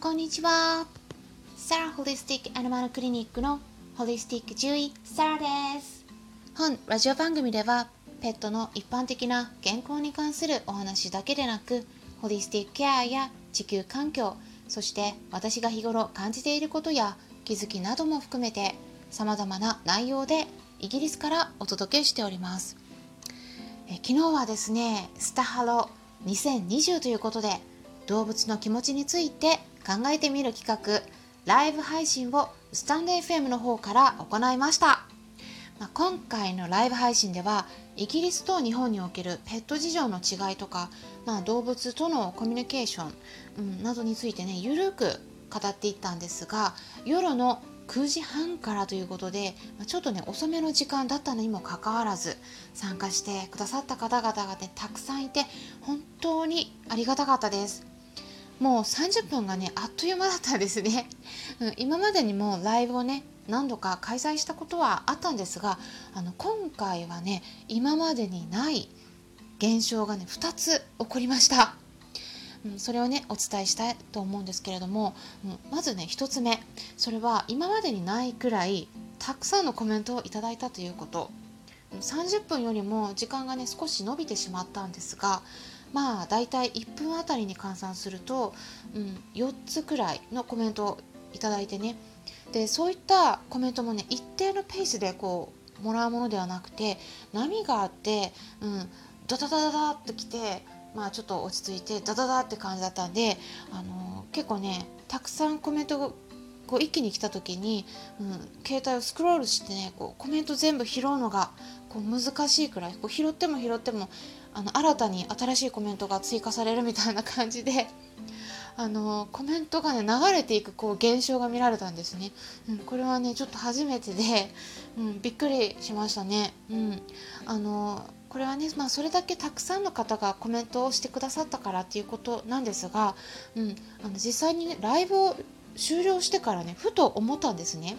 こんにちは。サラホリスティックアニマルクリニックのホリスティック獣医サラです。本ラジオ番組ではペットの一般的な健康に関するお話だけでなくホリスティックケアや地球環境そして私が日頃感じていることや気づきなども含めて様々な内容でイギリスからお届けしております。え昨日はですねスタハロ2020ということで動物の気持ちについて考えてみる企画ライブ配信をスタンド FM の方から行いました、まあ、今回のライブ配信ではイギリスと日本におけるペット事情の違いとか、まあ、動物とのコミュニケーション、うん、などについてねゆるく語っていったんですが夜の9時半からということでちょっとね遅めの時間だったのにもかかわらず参加してくださった方々がねたくさんいて本当にありがたかったです。もう30分がねあっという間だったですね、今までにもライブをね何度か開催したことはあったんですがあの今回はね今までにない現象がね2つ起こりました。うん、それをねお伝えしたいと思うんですけれども、うん、まずね1つ目。それは今までにないくらいたくさんのコメントをいただいたということ。30分よりも時間がね少し伸びてしまったんですがまあだいたい1分あたりに換算すると、うん、4つくらいのコメントをいいてね。でそういったコメントもね一定のペースでこうもらうものではなくて波があって、うん、ダダダダダッときてまあちょっと落ち着いてダダダって感じだったんで、あのー、結構ねたくさんコメントがこう一気に来た時に、うん、携帯をスクロールしてねこうコメント全部拾うのがこう難しいくらいこう拾っても拾ってもあの新たに新しいコメントが追加されるみたいな感じで。あのコメントがね流れていくこう現象が見られたんですね、うん、これはねちょっと初めてで、うん、びっくりしましたね、うん、あのこれはね、まあ、それだけたくさんの方がコメントをしてくださったからっていうことなんですが、うん、あの実際にねライブを終了してからねふと思ったんですね。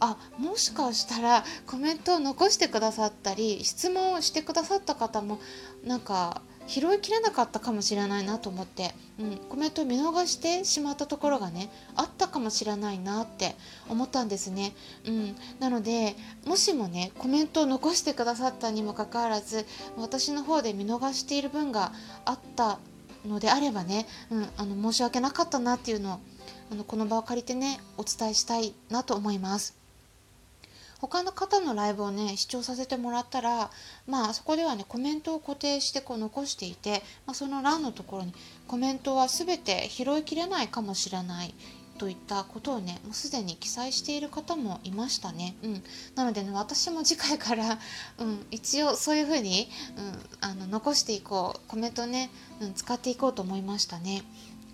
あもしかしたらコメントを残してくださったり質問をしてくださった方もなんか拾いきれなかったかもしれないなと思って、うん、コメントを見逃してしまったところがねあったかもしれないなって思ったんですね、うん、なのでもしもねコメントを残してくださったにもかかわらず私の方で見逃している分があったのであればね、うん、あの申し訳なかったなっていうのをあのこの場を借りてねお伝えしたいなと思います。他の方のライブをね視聴させてもらったらまあそこではねコメントを固定してこう残していて、まあ、その欄のところにコメントは全て拾いきれないかもしれないといったことをねもうすでに記載している方もいましたね。うん、なのでね私も次回から、うん、一応そういうふうに、うん、あの残していこうコメントね、うん、使っていこうと思いましたね。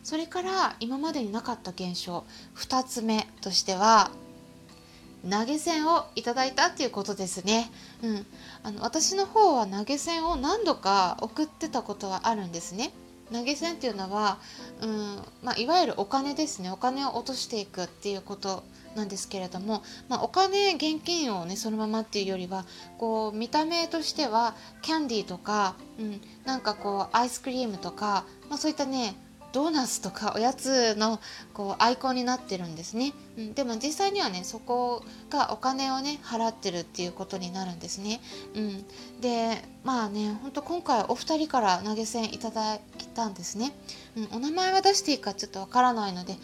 それから今までになかった現象2つ目としては投げ銭をいただいたっていうことですね。うん、あの私の方は投げ銭を何度か送ってたことはあるんですね。投げ銭っていうのは、うんまあ、いわゆるお金ですねお金を落としていくっていうことなんですけれども、まあ、お金現金をねそのままっていうよりはこう見た目としてはキャンディーとか、うん、なんかこうアイスクリームとか、まあ、そういったねドーナツとかおやつのこうアイコンになってるんですね、うん、でも実際にはねそこがお金をね払ってるっていうことになるんですね、うん、でまあねほんと今回お二人から投げ銭いただいたんですね、うん、お名前は出していいかちょっとわからないので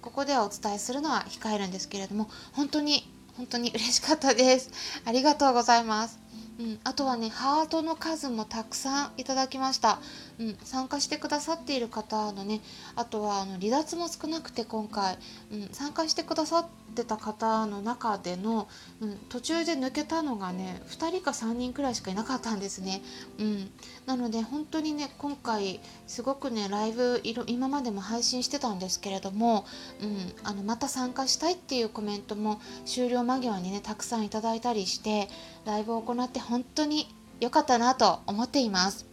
ここではお伝えするのは控えるんですけれども本当に本当に嬉しかったです。ありがとうございます。うん、あとはねハートの数もたくさんいただきました、うん、参加してくださっている方のねあとはあの離脱も少なくて今回、うん、参加してくださってた方の中での、うん、途中で抜けたのがね2人か3人くらいしかいなかったんですね、うん、なので本当にね今回すごくねライブ今までも配信してたんですけれども、うん、あのまた参加したいっていうコメントも終了間際にねたくさんいただいたりしてライブを行って本当に良かったなと思っています。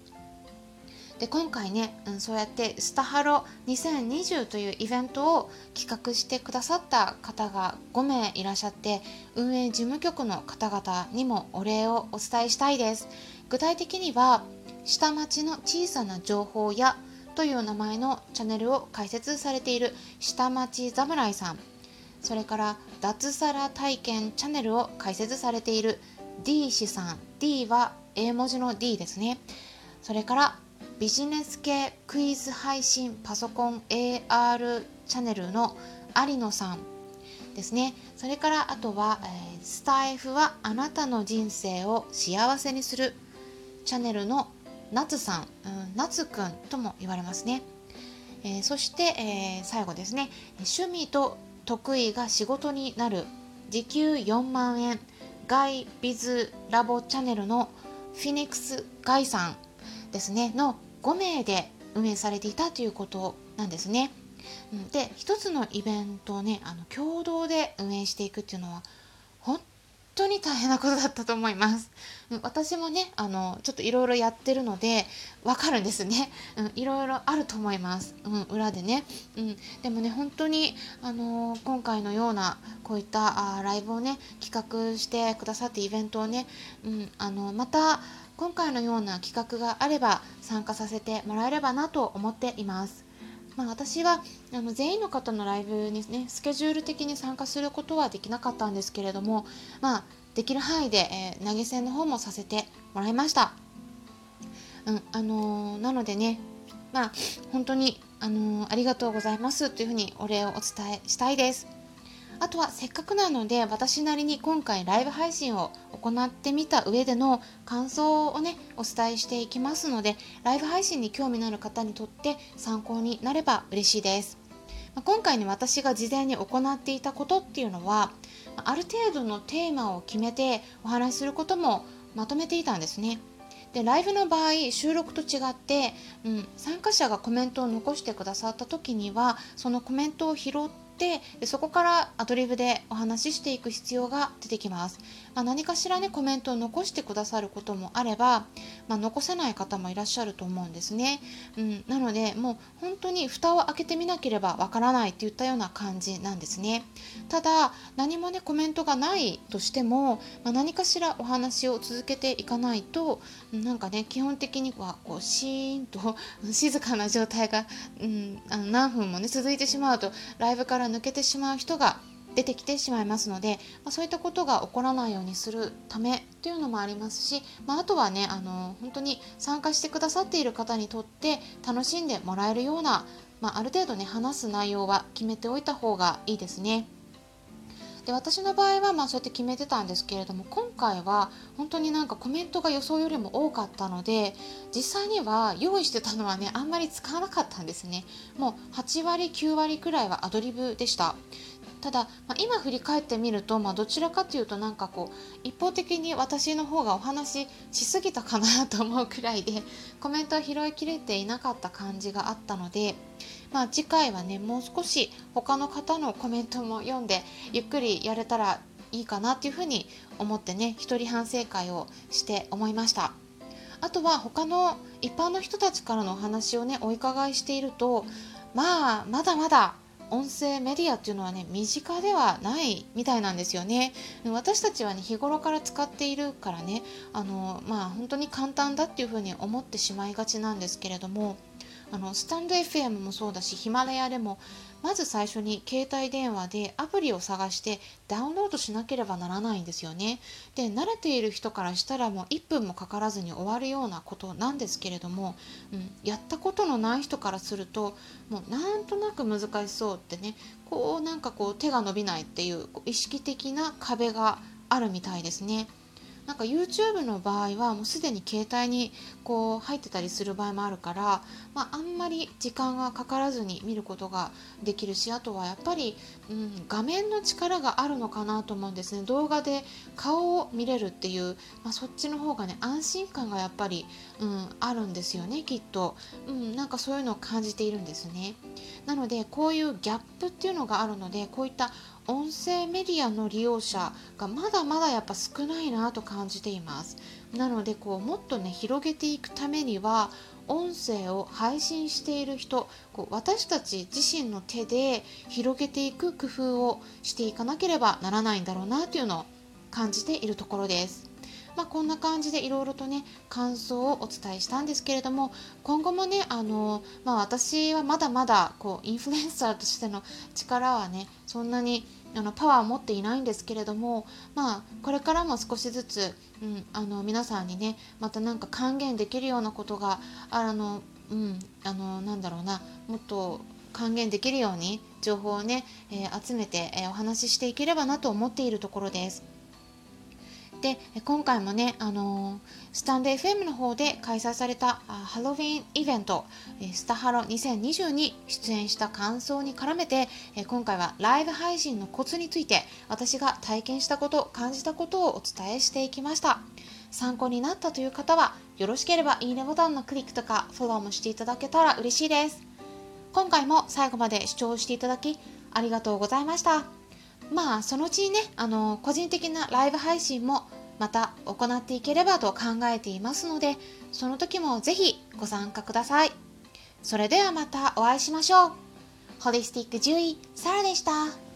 で今回ね、うん、そうやってスタハロ2020というイベントを企画してくださった方が5名いらっしゃって運営事務局の方々にもお礼をお伝えしたいです具体的には下町の小さな情報やという名前のチャンネルを開設されている下町侍さんそれから脱サラ体験チャンネルを開設されている D 氏さん。D は英文字の D ですね。それからビジネス系クイズ配信パソコン AR チャンネルの有野さんですね。それからあとは、えー、スタイフはあなたの人生を幸せにするチャンネルの夏さん、うん、夏くんとも言われますね、えー、そして、えー、最後ですね。趣味と得意が仕事になる。時給4万円。ガイビズラボチャンネルのフィニックスガイさんですねの5名で運営されていたということなんですね。で一つのイベントをねあの共同で運営していくっていうのは当に大変なことだったと思います。私もねあのちょっといろいろやってるのでわかるんですね。いろいろあると思います。うん、裏でね、うん。でもね本当にあの今回のようなこういったあライブをね企画してくださってイベントをね、うん、あのまた今回のような企画があれば参加させてもらえればなと思っています。まあ、私はあの全員の方のライブにねスケジュール的に参加することはできなかったんですけれども、まあ、できる範囲で、えー、投げ銭の方もさせてもらいました。うんあのー、なのでね、まあ、本当に、あのー、ありがとうございますというふうにお礼をお伝えしたいです。あとはせっかくなので私なりに今回ライブ配信を行ってみた上での感想をねお伝えしていきますのでライブ配信に興味のある方にとって参考になれば嬉しいです。今回ね私が事前に行っていたことっていうのはある程度のテーマを決めてお話しすることもまとめていたんですね。でライブの場合収録と違って、うん、参加者がコメントを残してくださった時にはそのコメントを拾ってってそこからアドリブでお話ししていく必要が出てきます、まあ、何かしらねコメントを残してくださることもあれば、まあ、残せない方もいらっしゃると思うんですね、うん、なのでもう本当に蓋を開けてみなければわからないっていったような感じなんですね。ただ何もねコメントがないとしても、まあ、何かしらお話を続けていかないとなんかね基本的にはこうシーンと静かな状態が、うん、あの何分もね続いてしまうとライブから抜けてしまう人が出てきてしまいますので、まあ、そういったことが起こらないようにするためというのもありますし、まあ、あとはねあの本当に参加してくださっている方にとって楽しんでもらえるような、まあ、ある程度ね話す内容は決めておいた方がいいですね。で私の場合はまあそうやって決めてたんですけれども今回は本当になんかコメントが予想よりも多かったので実際には用意してたのはねあんまり使わなかったんですねもう8割9割くらいはアドリブでしたただ、まあ、今振り返ってみると、まあ、どちらかというとなんかこう一方的に私の方がお話ししすぎたかなと思うくらいでコメントは拾いきれていなかった感じがあったのでまあ、次回はねもう少し他の方のコメントも読んでゆっくりやれたらいいかなっていうふうに思ってね一人反省会をして思いました。あとは他の一般の人たちからのお話をねお伺いしているとまあまだまだ音声メディアっていうのはね身近ではないみたいなんですよね。私たちはね日頃から使っているからねあのまあ本当に簡単だっていうふうに思ってしまいがちなんですけれどもあのスタンド FM もそうだしヒマラヤでもまず最初に携帯電話でアプリを探してダウンロードしなければならないんですよね。で慣れている人からしたらもう1分もかからずに終わるようなことなんですけれども、うん、やったことのない人からするともうなんとなく難しそうってねこうなんかこう手が伸びないっていう意識的な壁があるみたいですね。なんか YouTube の場合はもうすでに携帯にこう入ってたりする場合もあるから、まあ、あんまり時間がかからずに見ることができるしあとはやっぱり、うん、画面の力があるのかなと思うんですね。動画で顔を見れるっていう、まあ、そっちの方がね安心感がやっぱり、うん、あるんですよねきっと、うん、なんかそういうのを感じているんですね。なのでこういうギャップっていうのがあるのでこういった音声メディアの利用者がまだまだやっぱ少ないなと感じています。なのでこうもっとね広げていくためには音声を配信している人こう私たち自身の手で広げていく工夫をしていかなければならないんだろうなというのを感じているところです。まあ、こんな感じでいろいろとね感想をお伝えしたんですけれども今後もねあの、まあ、私はまだまだこうインフルエンサーとしての力はねそんなにあのパワーを持っていないんですけれども、まあ、これからも少しずつ、うん、あの皆さんにねまたなんか還元できるようなことがあの、うん、あのなんだろうなもっと還元できるように情報をね、えー、集めて、えー、お話ししていければなと思っているところです。で今回もね、あの、スタンド FM の方で開催されたハロウィンイベント、スタハロ2020に出演した感想に絡めて、今回はライブ配信のコツについて私が体験したこと、感じたことをお伝えしていきました。参考になったという方は、よろしければいいねボタンのクリックとかフォローもしていただけたら嬉しいです。今回も最後まで視聴していただきありがとうございました。まあそのうちにねあの個人的なライブ配信もまた行っていければと考えていますのでその時もぜひご参加ください。それではまたお会いしましょう。ホリスティック獣医サラでした。